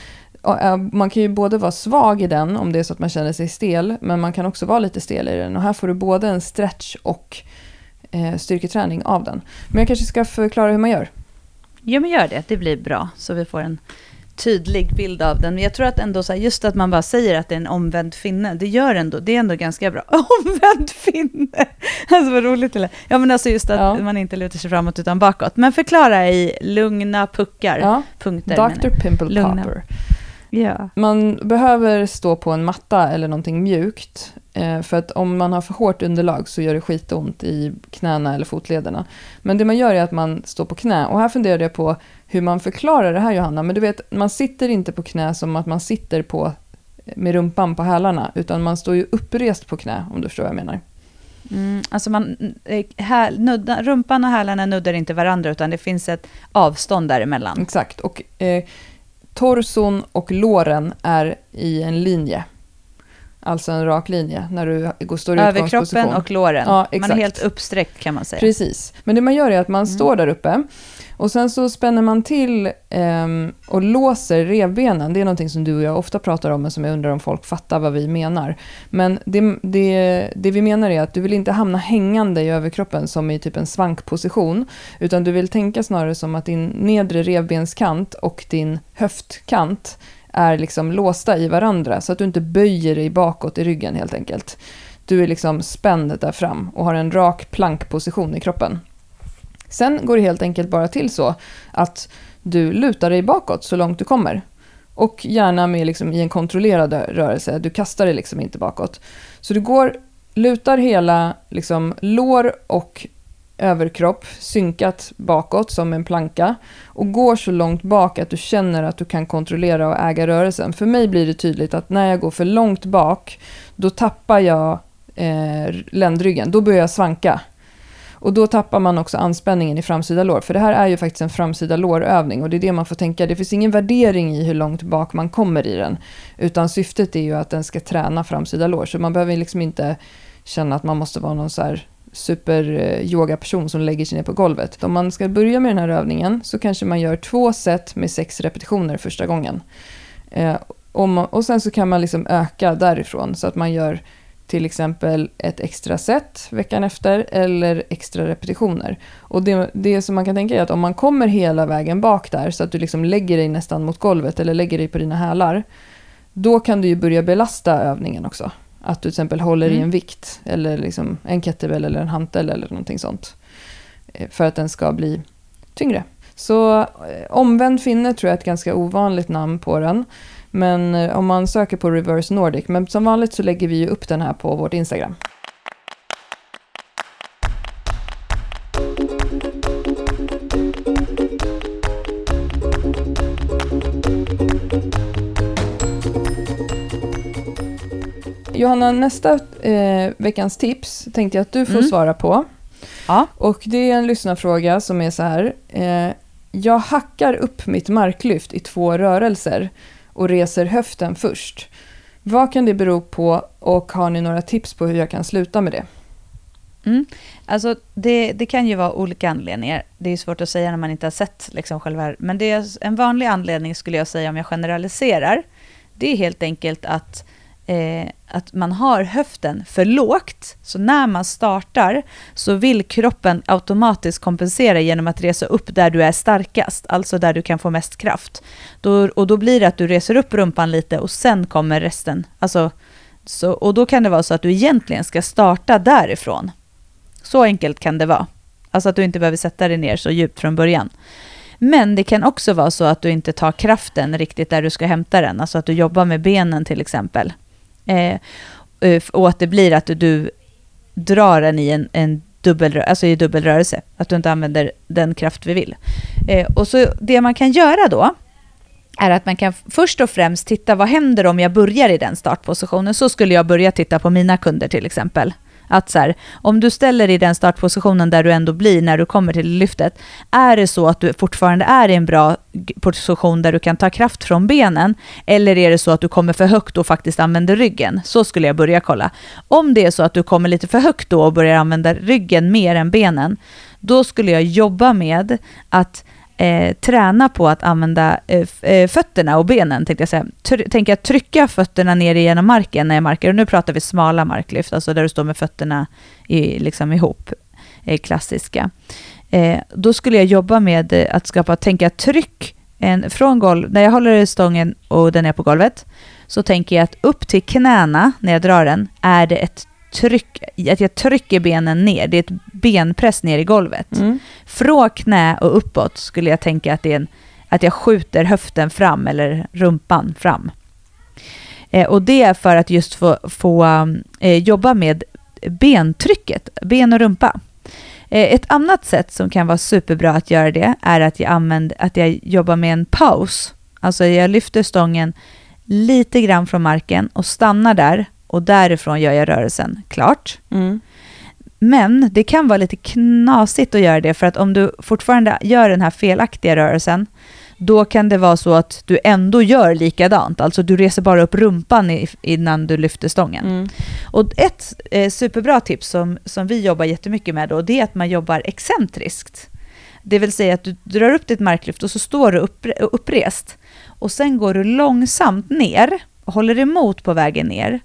Eh, man kan ju både vara svag i den om det är så att man känner sig stel, men man kan också vara lite stel i den. Och här får du både en stretch och eh, styrketräning av den. Men jag kanske ska förklara hur man gör. Ja, men gör det. Det blir bra. Så vi får en tydlig bild av den. Men jag tror att ändå så här, just att man bara säger att det är en omvänd finne, det gör ändå, det är ändå ganska bra. [LAUGHS] Omvänd finne! Alltså vad roligt det. Ja, men alltså just att Ja. man inte lutar sig framåt utan bakåt. Men förklara i lugna puckar, Ja, punkter. Dr. Pimple. Popper. Ja. Man behöver stå på en matta eller någonting mjukt. Eh, för att om man har för hårt underlag så gör det skitont i knäna eller fotlederna. Men det man gör är att man står på knä. Och här funderade jag på hur man förklarar det här Johanna. Men du vet, man sitter inte på knä som att man sitter på med rumpan på hälarna, utan man står ju upprest på knä, om du förstår vad jag menar. Mm, alltså man, eh, här, nudda, rumpan och hälarna nuddar inte varandra, utan det finns ett avstånd däremellan. Exakt, och eh, torson och låren är i en linje. Alltså en rak linje när du går, står i Överkroppen och låren. Ja, man är helt uppsträckt kan man säga. Precis. Men det man gör är att man mm. står där uppe och sen så spänner man till eh, och låser revbenen. Det är någonting som du och jag ofta pratar om, men som jag undrar om folk fattar vad vi menar. Men det, det, det vi menar är att du vill inte hamna hängande i överkroppen som i typ en svankposition, utan du vill tänka snarare som att din nedre revbenskant och din höftkant är liksom låsta i varandra, så att du inte böjer dig bakåt i ryggen helt enkelt. Du är liksom spänd där fram och har en rak plankposition i kroppen. Sen går det helt enkelt bara till så att du lutar dig bakåt så långt du kommer. Och gärna med liksom i en kontrollerad rörelse, du kastar dig liksom inte bakåt. Så du går, lutar hela liksom lår och överkropp synkat bakåt som en planka och går så långt bak att du känner att du kan kontrollera och äga rörelsen. För mig blir det tydligt att när jag går för långt bak, då tappar jag eh, ländryggen, då börjar jag svanka. Och då tappar man också anspänningen i framsida lår. För det här är ju faktiskt en framsida lårövning och det är det man får tänka. Det finns ingen värdering i hur långt bak man kommer i den. Utan syftet är ju att den ska träna framsida lår. Så man behöver liksom inte känna att man måste vara någon så här super-yoga-person eh, som lägger sig ner på golvet. Om man ska börja med den här övningen så kanske man gör två set med sex repetitioner första gången. Eh, och, man, och sen så kan man liksom öka därifrån så att man gör till exempel ett extra set veckan efter eller extra repetitioner. Och det, det som man kan tänka är att om man kommer hela vägen bak där så att du liksom lägger dig nästan mot golvet eller lägger dig på dina hälar, då kan du ju börja belasta övningen också. Att du till exempel håller mm. i en vikt eller liksom en kettlebell eller en hantel eller någonting sånt. Eh, för att den ska bli tyngre. Så eh, omvänd finne tror jag är ett ganska ovanligt namn på den. Men eh, om man söker på Reverse Nordic, men som vanligt så lägger vi upp den här på vårt Instagram. Johanna, nästa eh, veckans tips tänkte jag att du får mm. svara på. Ja. Och det är en lyssnarfråga som är så här. Eh, jag hackar upp mitt marklyft i två rörelser och reser höften först. Vad kan det bero på och har ni några tips på hur jag kan sluta med det? Mm. Alltså det, det kan ju vara olika anledningar. Det är svårt att säga när man inte har sett liksom själva... Men det är en vanlig anledning skulle jag säga om jag generaliserar. Det är helt enkelt att eh, att man har höften för lågt. Så när man startar så vill kroppen automatiskt kompensera genom att resa upp där du är starkast, alltså där du kan få mest kraft. Då, och då blir det att du reser upp rumpan lite och sen kommer resten. Alltså, så, och då kan det vara så att du egentligen ska starta därifrån. Så enkelt kan det vara. Alltså att du inte behöver sätta dig ner så djupt från början. Men det kan också vara så att du inte tar kraften riktigt där du ska hämta den. Alltså att du jobbar med benen till exempel. Eh, eh och att det blir att du drar den i en, en dubbel, alltså i dubbelrörelse. Att du inte använder den kraft vi vill. Eh, och så det man kan göra då är att man kan först och främst titta vad händer om jag börjar i den startpositionen. Så skulle jag börja titta på mina kunder till exempel. Att så här, om du ställer dig i den startpositionen där du ändå blir när du kommer till lyftet, är det så att du fortfarande är i en bra position där du kan ta kraft från benen, eller är det så att du kommer för högt och faktiskt använder ryggen? Så skulle jag börja kolla. Om det är så att du kommer lite för högt då och börjar använda ryggen mer än benen, då skulle jag jobba med att eh, träna på att använda eh, eh, fötterna och benen, tänkte jag säga. Tr tänka trycka fötterna ner igenom marken när jag markar. Och nu pratar vi smala marklyft, alltså där du står med fötterna i, liksom ihop, eh, klassiska. Eh, då skulle jag jobba med eh, att skapa, tänka tryck en, från golv, när jag håller stången och den är på golvet, så tänker jag att upp till knäna när jag drar den är det ett tryck, att jag trycker benen ner. Det är ett benpress ner i golvet. Mm. Från knä och uppåt skulle jag tänka att det är en, att jag skjuter höften fram eller rumpan fram. Eh, och det är för att just få, få eh, jobba med bentrycket, ben och rumpa. Eh, ett annat sätt som kan vara superbra att göra det är att jag, använder, att jag jobbar med en paus. Alltså jag lyfter stången lite grann från marken och stannar där och därifrån gör jag rörelsen klart. Mm. Men det kan vara lite knasigt att göra det för att om du fortfarande gör den här felaktiga rörelsen då kan det vara så att du ändå gör likadant. Alltså du reser bara upp rumpan i, innan du lyfter stången. Mm. Och ett eh, superbra tips som, som vi jobbar jättemycket med då, det är att man jobbar excentriskt. Det vill säga att du drar upp ditt marklyft och så står du upp, upprest. Och sen går du långsamt ner och håller emot på vägen ner.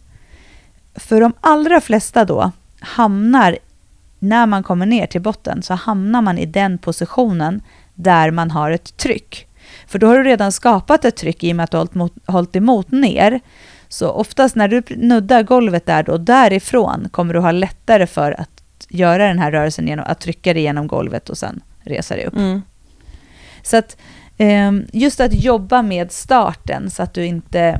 För de allra flesta då hamnar, när man kommer ner till botten, så hamnar man i den positionen där man har ett tryck. För då har du redan skapat ett tryck i och med att du har hållit, mot, hållit emot ner. Så oftast när du nuddar golvet där då, därifrån kommer du ha lättare för att göra den här rörelsen genom att trycka dig genom golvet och sen resa dig upp. Mm. Så att ehm, just att jobba med starten så att du inte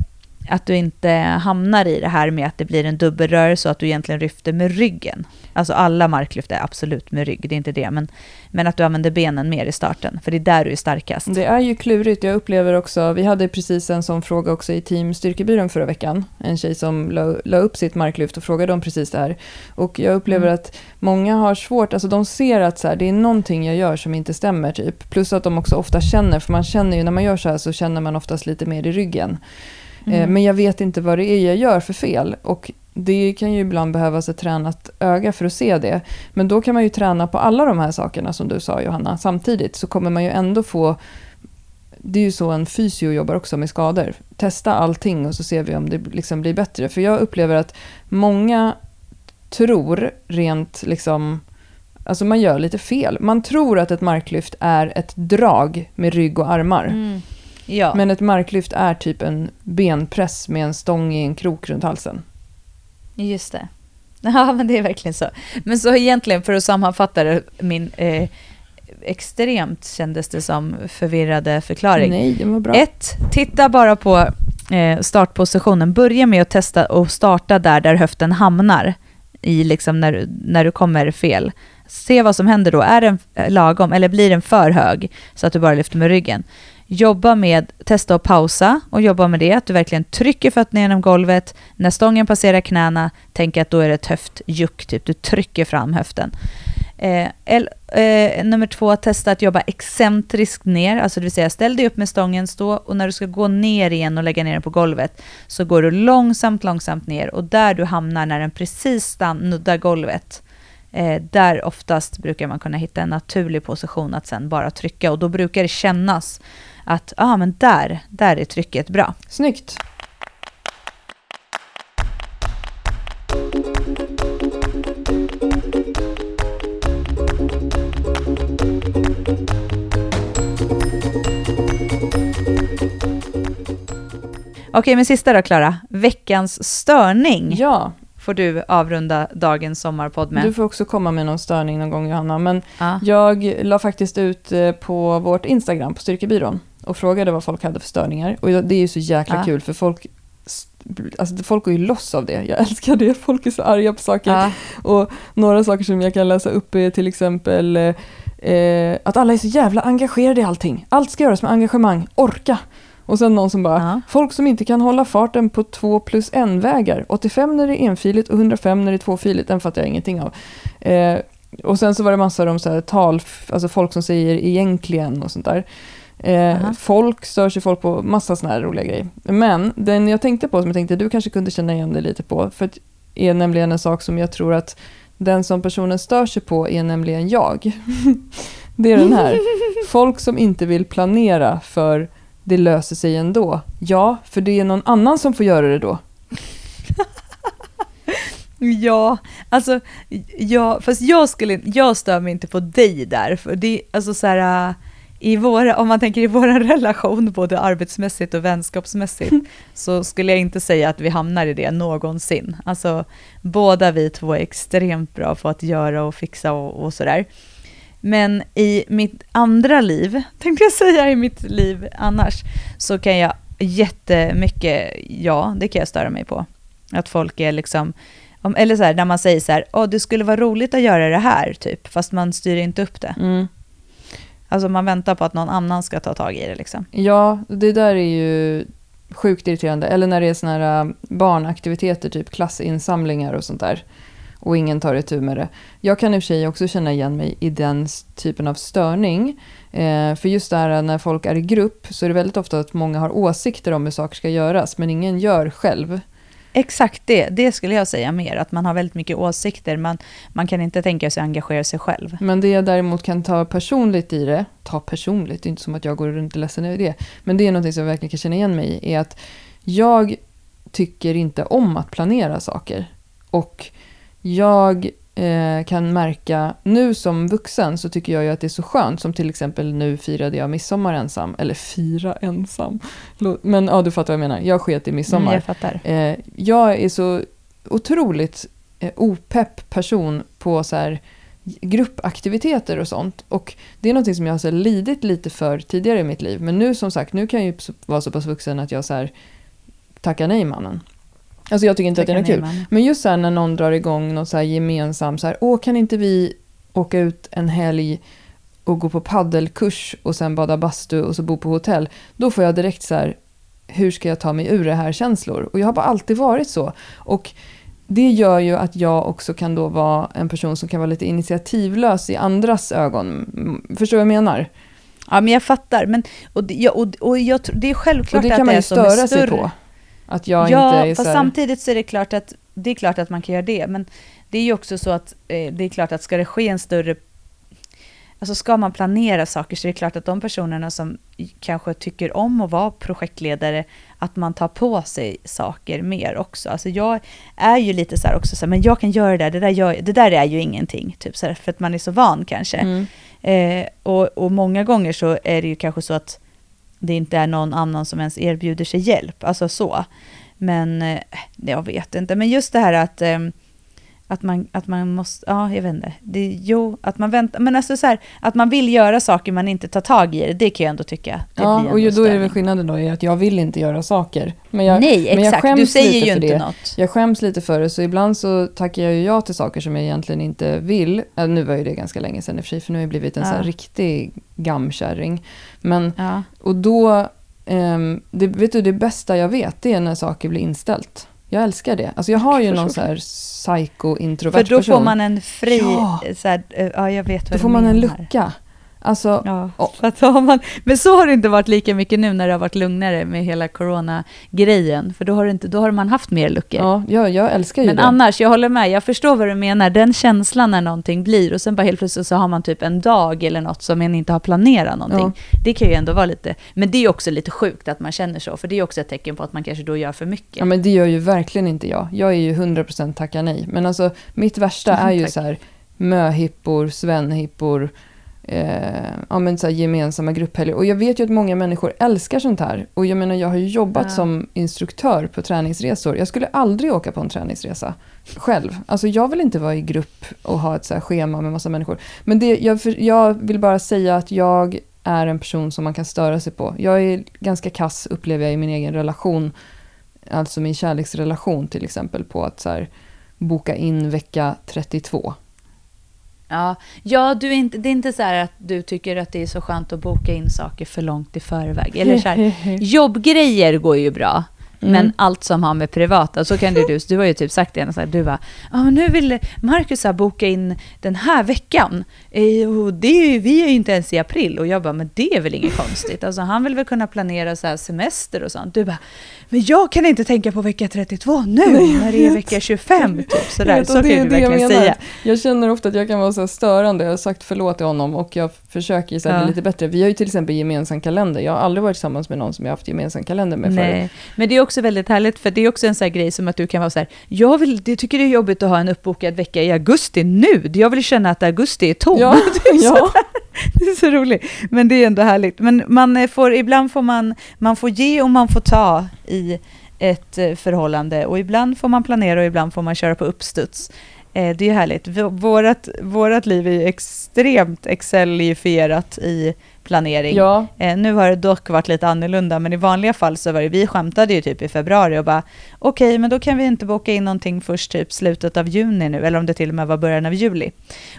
att du inte hamnar i det här med att det blir en dubbelrörelse och att du egentligen lyfter med ryggen. Alltså alla marklyft är absolut med rygg, det är inte det, men, men att du använder benen mer i starten, för det är där du är starkast. Det är ju klurigt. Jag upplever också, vi hade precis en sån fråga också i Team Styrkebyrån förra veckan. En tjej som la, la upp sitt marklyft och frågade om precis det här. Och jag upplever Mm. att många har svårt, alltså de ser att så här, det är någonting jag gör som inte stämmer typ. Plus att de också ofta känner, för man känner ju när man gör så här så känner man oftast lite mer i ryggen. Eh, Mm. Men jag vet inte vad det är jag gör för fel. Och det kan ju ibland behövas ett tränat öga för att se det. Men då kan man ju träna på alla de här sakerna som du sa Johanna. Samtidigt så kommer man ju ändå få... Det är ju så en fysio jobbar också med skador. Testa allting och så ser vi om det liksom blir bättre. För jag upplever att många tror rent liksom... Alltså man gör lite fel. Man tror att ett marklyft är ett drag med rygg och armar. Mm. Ja. Men ett marklyft är typ en benpress med en stång i en krok runt halsen. Just det. [LAUGHS] Ja, men det är verkligen så. Men så egentligen, för att sammanfatta det, min eh, extremt kändes det som förvirrade förklaring. Nej, det var bra. Ett, titta bara på eh, startpositionen. Börja med att testa och starta där, där höften hamnar i liksom när, du- när du kommer fel. Se vad som händer då. Är den eh, lagom eller blir den för hög så att du bara lyfter med ryggen? Jobba med, testa att pausa och jobba med det, att du verkligen trycker fötterna genom golvet. När stången passerar knäna, tänk att då är det ett höftjuck, typ. Du trycker fram höften. Eh, el, eh, nummer två, testa att jobba excentriskt ner, alltså det vill säga ställ dig upp med stången, stå och när du ska gå ner igen och lägga ner den på golvet så går du långsamt, långsamt ner och där du hamnar när den precis nuddar golvet, eh, där oftast brukar man kunna hitta en naturlig position att sen bara trycka och då brukar det kännas att ah, men där, där är trycket bra. Snyggt. Okej, men sista då Klara, veckans störning Ja, får du avrunda dagens sommarpodd med. du får också komma med någon störning någon gång Johanna. Men Ja. jag la faktiskt ut eh, på vårt Instagram på Styrkebyrån och frågade vad folk hade för störningar. Och det är ju så jäkla Ja. kul för folk Alltså folk går ju loss av det. Jag [LAUGHS] älskar det. Folk är så arga på saker. Ja. Och några saker som jag kan läsa upp är till exempel eh, att alla är så jävla engagerade i allting. Allt ska göras med engagemang. Orka! Och sen någon som bara, Ja. folk som inte kan hålla farten på 2 plus 1-vägar. 85 när det är enfiligt och 105 när det är tvåfiligt. Den fattar jag ingenting av. Eh, och sen så var det massor om så här tal, alltså folk som säger egentligen och sånt där. Eh, folk stör sig folk på massa såna här roliga grejer. Men den jag tänkte på, som jag tänkte du kanske kunde känna igen dig lite på, för att är nämligen en sak som jag tror att den som personen stör sig på är nämligen jag. [LAUGHS] det är den här. [LAUGHS] Folk som inte vill planera för det löser sig ändå. Ja, för det är någon annan som får göra det då. [LAUGHS] Ja, alltså, ja, fast jag, skulle, jag stör mig inte på dig där. För det, alltså så här, i våra, om man tänker i vår [LAUGHS] relation, både arbetsmässigt och vänskapsmässigt, så skulle jag inte säga att vi hamnar i det någonsin. Alltså, båda vi två är extremt bra på att göra och fixa och, och sådär. Men i mitt andra liv, [LAUGHS] tänkte jag säga i mitt liv annars, så kan jag jättemycket, ja, det kan jag störa mig på. Att folk är liksom, om, eller så här, när man säger så här, åh, det skulle vara roligt att göra det här, typ, fast man styr inte upp det. Mm. Alltså man väntar på att någon annan ska ta tag i det liksom. Ja, det där är ju sjukt irriterande. Eller när det är såna här äh, barnaktiviteter, typ klassinsamlingar och sånt där. Och ingen tar itu med det. Jag kan i och för sig också känna igen mig i den typen av störning. Eh, för just det här äh, när folk är i grupp så är det väldigt ofta att många har åsikter om hur saker ska göras, men ingen gör själv. Exakt det, det skulle jag säga mer. Att man har väldigt mycket åsikter, man, man kan inte tänka sig att engagera sig själv. Men det jag däremot kan ta personligt i det, ta personligt, det är inte som att jag går runt och är ledsen över det, men det är något som jag verkligen kan känna igen mig i, är att jag tycker inte om att planera saker. Och jag eh, kan märka, nu som vuxen så tycker jag ju att det är så skönt, som till exempel nu firade jag midsommar ensam, eller fira ensam, men ja du fattar vad jag menar, jag sket i midsommar. Mm, jag fattar. Eh, jag är så otroligt eh, opepp person på så här gruppaktiviteter och sånt. Och det är något som jag har lidit lite för tidigare i mitt liv. Men nu som sagt, nu kan jag ju vara så pass vuxen att jag så här tackar nej mannen. Alltså jag tycker inte att det är något kul. Men just så här när någon drar igång något så här gemensam så här, åh kan inte vi åka ut en helg och gå på paddelkurs och sen bada bastu och så bo på hotell. Då får jag direkt så här, hur ska jag ta mig ur det här känslor? Och jag har bara alltid varit så. Och det gör ju att jag också kan då vara en person som kan vara lite initiativlös i andras ögon. Mm, Förstår du vad jag menar? Ja, men jag fattar. Men, och, det- ja, och, och jag, det är självklart och det att kan man det ju är som är störa sig på. Att jag ja, inte är fast så här, samtidigt så är det klart att det är klart att man kan göra det. Men det är ju också så att eh, det är klart att ska det ske en större... Alltså ska man planera saker så är det klart att de personerna som kanske tycker om att vara projektledare, att man tar på sig saker mer också. Alltså jag är ju lite så här också, så här, men jag kan göra det där, det där, gör, det där är ju ingenting. Typ så här, för att man är så van kanske. Mm. Eh, och, och många gånger så är det ju kanske så att det inte är någon annan som ens erbjuder sig hjälp. Alltså så. Men eh, jag vet inte. Men just det här att, eh, att, man, att man måste, ja jag vet inte. Det, jo, att man väntar. Men alltså så här, att man vill göra saker man inte tar tag i det, kan jag ändå tycka. Ja, och ju, då är det väl skillnaden då i att jag vill inte göra saker. Men jag, Nej, men jag exakt. skäms Du säger lite ju för inte det. något. Jag skäms lite för det, så ibland så tackar jag ju ja till saker som jag egentligen inte vill. Äh, nu var ju det ganska länge sedan i och för sig, för nu har jag blivit en Ja. sån här riktig gamkärring. Men, Ja. och då, ehm, det, vet du, det bästa jag vet, det är när saker blir inställt. Jag älskar det. Alltså jag har ju någon så här psycho-introvert För då person. får man en fri, Ja. så här, eh, ja jag vet då vad får du man en lucka. Alltså, Ja, Ja. att har man, men så har det inte varit lika mycket nu när det har varit lugnare med hela corona-grejen. För då har, inte, då har man haft mer luckor. ja, jag, jag älskar ju men det. annars, jag håller med, jag förstår vad du menar. Den känslan när någonting blir och sen bara helt plötsligt så har man typ en dag eller något som man inte har planerat någonting. Det kan ju ändå vara lite, men det är också lite sjukt att man känner så. För det är också ett tecken på att man kanske då gör för mycket. Ja men det gör ju verkligen inte jag. Jag är ju 100% tacka nej. Men alltså mitt värsta [LAUGHS] är ju Tack. så här möhippor, svenhippor, eh, ja men så gemensamma grupphelger. Och jag vet ju att många människor älskar sånt här. Och jag menar jag har ju jobbat Ja. som instruktör på träningsresor. Jag skulle aldrig åka på en träningsresa själv. Alltså jag vill inte vara i grupp och ha ett så schema med massa människor. Men det, jag, jag vill bara säga att jag är en person som man kan störa sig på. Jag är ganska kass upplever jag i min egen relation alltså min kärleksrelation till exempel på att så här, boka in vecka 32. Ja, ja du är inte, det är inte så att du tycker att det är så skönt att boka in saker för långt i förväg. Eller så här, [LAUGHS] jobbgrejer går ju bra. Mm. Men allt som har med privata, så kan du, du, du har ju typ sagt det, så här, du bara, men nu vill Marcus här boka in den här veckan. Eh, och det är ju, vi är ju inte ens i april. Och jag bara, men det är väl inget konstigt. Alltså han vill väl kunna planera så här semester och sånt. Du bara, men jag kan inte tänka på vecka 32 nu, Nej, jag när det är vecka 25. Typ, Jag sådär. vet, Så kan det du jag verkligen menar. säga. Jag känner ofta att jag kan vara så störande. Jag har sagt förlåt till honom och jag försöker så här, Ja. bli lite bättre. Vi har ju till exempel gemensam kalender. Jag har aldrig varit tillsammans med någon som jag haft gemensam kalender med förut. Nej, men det är också väldigt härligt för det är också en sån grej som att du kan vara så här, jag vill, det tycker det är jobbigt att ha en uppbokad vecka i augusti nu, jag vill känna att augusti är tom. Ja, [LAUGHS] ja. [LAUGHS] det är så roligt, men det är ändå härligt. Men man eh, får, ibland får man, man får ge och man får ta i ett eh, förhållande och ibland får man planera och ibland får man köra på uppstuds. Eh, Det är ju härligt. V- Vårat, vårat liv är ju extremt excelifierat i planering. Ja, Eh, nu har det dock varit lite annorlunda, men i vanliga fall så var det, vi skämtade ju typ i februari och bara okej, men då kan vi inte boka in någonting först typ slutet av juni nu, eller om det till och med var början av juli.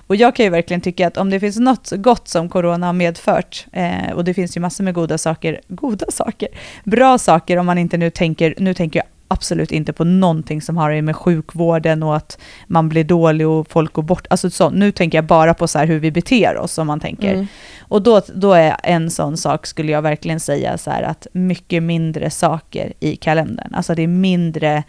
Och jag kan ju verkligen tycka att om det finns något gott som corona har medfört, eh, och det finns ju massor med goda saker, goda saker, bra saker om man inte nu tänker, nu tänker jag absolut inte på någonting som har med sjukvården och att man blir dålig och folk går bort. Alltså så, nu tänker jag bara på så hur vi beter oss om man tänker. Mm. Och då, då är en sån sak, skulle jag verkligen säga, så här att mycket mindre saker i kalendern. Alltså det är mindre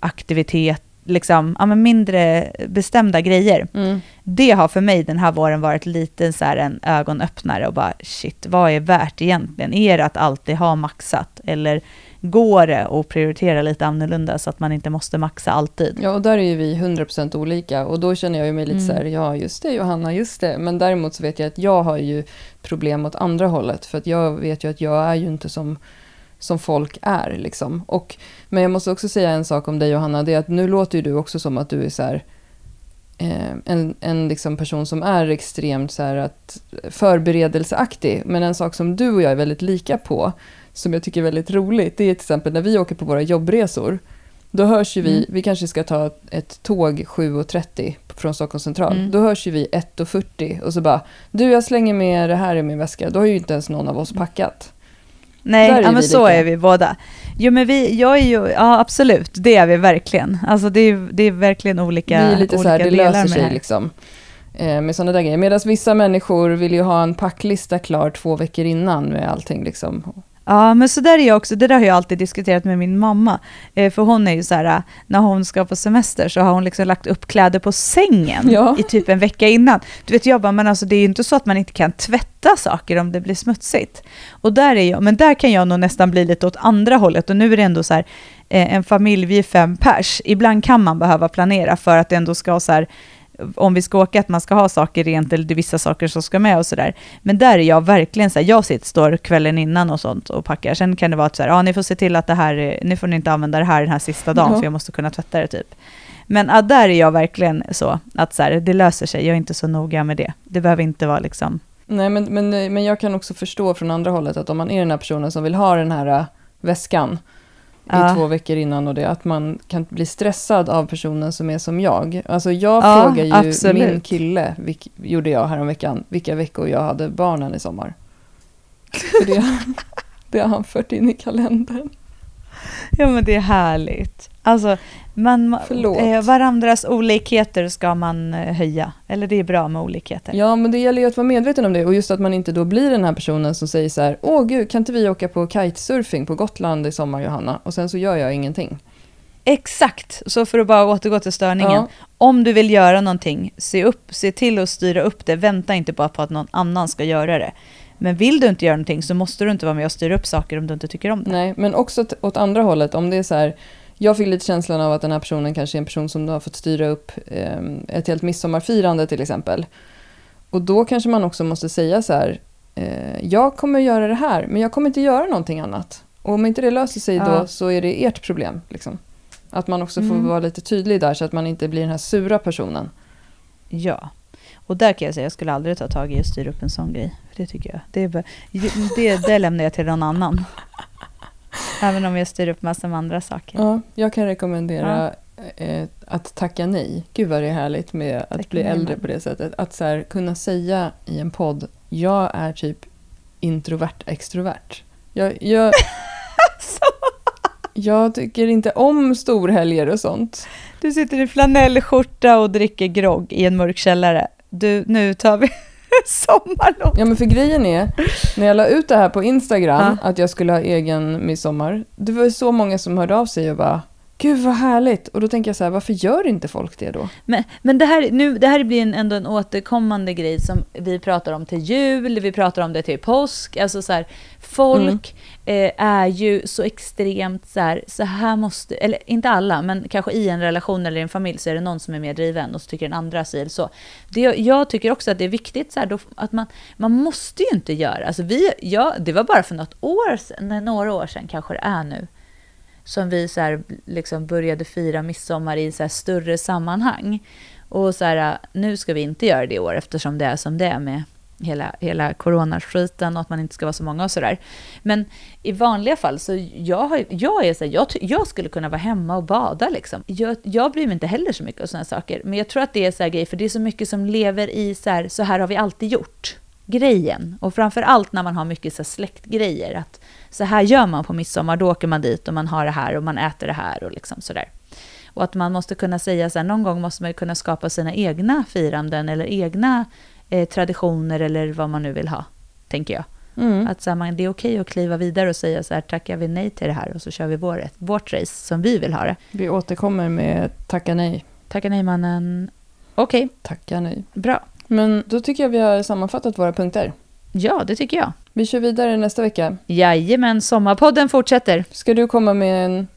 aktivitet, liksom, ja, men mindre bestämda grejer. Mm. Det har för mig den här våren varit lite så här en ögonöppnare och bara shit, vad är värt egentligen? Är det att alltid ha maxat? Eller går det att prioritera lite annorlunda så att man inte måste maxa alltid? Ja, och där är ju vi 100% olika och då känner jag ju mig lite Mm. så här, ja just det Johanna, just det. Men däremot så vet jag att jag har ju problem åt andra hållet för att jag vet ju att jag är ju inte som, som folk är liksom. Och, men jag måste också säga en sak om dig Johanna, det är att nu låter ju du också som att du är så här, eh, en, en liksom person som är extremt så att, förberedelseaktig. Men en sak som du och jag är väldigt lika på, som jag tycker är väldigt roligt, det är till exempel när vi åker på våra jobbresor. Då hörs ju vi, Mm. vi kanske ska ta ett tåg 7.30 från Stockholms central. Mm. Då hörs ju vi 1.40 och så bara, du jag slänger med det här i min väska. Då har ju inte ens någon av oss packat. Nej, ja, men så lika. är vi båda. Jo, men vi, jag är ju, ja absolut, det är vi verkligen. Alltså det är, det är verkligen olika, vi är lite så här, det delar löser med det sig liksom. Eh, med sådana där grejer. Medan vissa människor vill ju ha en packlista klar två veckor innan med allting liksom. Ja, men så där är jag också. Det där har jag alltid diskuterat med min mamma. Eh, för hon är ju så här, när hon ska på semester så har hon liksom lagt upp kläder på sängen Ja. i typ en vecka innan. Du vet, jag bara, men alltså det är ju inte så att man inte kan tvätta saker om det blir smutsigt. Och där är jag, men där kan jag nog nästan bli lite åt andra hållet. Och nu är det ändå så här, eh, en familj, vi är fem pers. Ibland kan man behöva planera för att det ändå ska så här, om vi ska åka, att man ska ha saker rent eller det är vissa saker som ska med och sådär. Men där är jag verkligen så här, jag sitter, står kvällen innan och sånt och packar. Sen kan det vara att så här, ja ni får se till att det här, är- nu får ni inte använda det här den här sista dagen Ja. för jag måste kunna tvätta det typ. Men ja, där är jag verkligen så, att så här, det löser sig, jag är inte så noga med det. Det behöver inte vara liksom, Nej, men, men, men jag kan också förstå från andra hållet att om man är den här personen som vill ha den här äh, väskan Ja. i två veckor innan och det, att man kan bli stressad av personen som är som jag. Alltså jag Ja, frågar ju absolut. min kille, vilk, gjorde jag häromveckan, vilka veckor jag hade barnen i sommar. [LAUGHS] För det, det har han fört in i kalendern. ja men det är härligt. Alltså, man, eh, varandras olikheter ska man eh, höja. Eller det är bra med olikheter. Ja, men det gäller ju att vara medveten om det och just att man inte då blir den här personen som säger så här, åh gud, kan inte vi åka på kitesurfing på Gotland i sommar Johanna? Och sen så gör jag ingenting. Exakt, så för att bara återgå till störningen. Ja. Om du vill göra någonting, se, upp, se till att styra upp det. Vänta inte bara på att någon annan ska göra det. Men vill du inte göra någonting så måste du inte vara med och styra upp saker om du inte tycker om det. Nej, men också åt andra hållet, om det är så här, jag fick lite känslan av att den här personen kanske är en person som har fått styra upp eh, ett helt midsommarfirande till exempel. Och då kanske man också måste säga så här, eh, jag kommer göra det här, men jag kommer inte göra någonting annat. Och om inte det löser sig Ja. då så är det ert problem. Liksom. Att man också får Mm. vara lite tydlig där så att man inte blir den här sura personen. Ja. Och där kan jag säga, jag skulle aldrig ta tag i och styra upp en sån grej. För det tycker jag. Det, är det, det lämnar jag till någon annan. [LAUGHS] Även om jag styr upp massor med andra saker. Ja, jag kan rekommendera eh, att tacka nej. Gud vad det är härligt med att Tacka bli nej, äldre men- på det sättet. Att så här, kunna säga i en podd, jag är typ introvert extrovert. Jag, jag, [LAUGHS] jag tycker inte om storhelger och sånt. Du sitter i flanellskjorta och dricker grogg i en mörk källare. Du, nu tar vi [LAUGHS] sommarlov. Ja men för grejen är, när jag la ut det här på Instagram, att jag skulle ha egen midsommar, det var så många som hörde av sig och bara Gud vad härligt! Och då tänker jag så här, varför gör inte folk det då? Men, men det, här, nu, det här blir en, ändå en återkommande grej som vi pratar om till jul, vi pratar om det till påsk. Alltså så här, folk eh, är ju så extremt så här, så här måste, eller inte alla, men kanske i en relation eller i en familj så är det någon som är mer driven och så tycker den andra si så. Det, jag tycker också att det är viktigt så här, då, att man, man måste ju inte göra, alltså vi, ja, det var bara för något år sedan, några år sedan kanske det är nu, som vi så här, liksom började fira midsommar i så här större sammanhang. Och så här, nu ska vi inte göra det i år eftersom det är som det är med hela, hela coronaskiten och att man inte ska vara så många och sådär. Men i vanliga fall så jag, har, jag är så här, jag, jag skulle kunna vara hemma och bada liksom. Jag, jag bryr mig inte heller så mycket om sådana saker, men jag tror att det är så här grej, för det är så mycket som lever i så här, så här har vi alltid gjort grejen. Och framför allt när man har mycket så släktgrejer, att så här gör man på midsommar, då åker man dit och man har det här och man äter det här och liksom sådär. Och att man måste kunna säga så här, någon gång måste man kunna skapa sina egna firanden eller egna eh, traditioner eller vad man nu vill ha, tänker jag. Mm. Att så här, man, det är okej att kliva vidare och säga så här, tackar vi nej till det här och så kör vi vår, vårt race som vi vill ha det. Vi återkommer med tacka nej. Tacka nej mannen. Okej. Okay. Tacka nej. Bra. Men då tycker jag vi har sammanfattat våra punkter. Ja, det tycker jag. Vi kör vidare nästa vecka. Jajamän, sommarpodden fortsätter. Ska du komma med en,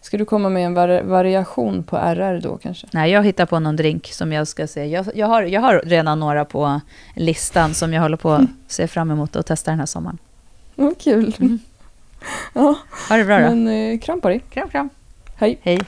ska du komma med en var, variation på RR då kanske? Nej, jag hittar på någon drink som jag ska se. Jag, jag, har, jag har redan några på listan som jag håller på att [LAUGHS] se fram emot att testa den här sommaren. Vad kul. Mm. ja. Ha det bra då. Men eh, kram på dig. Kram, kram. Hej. Hej.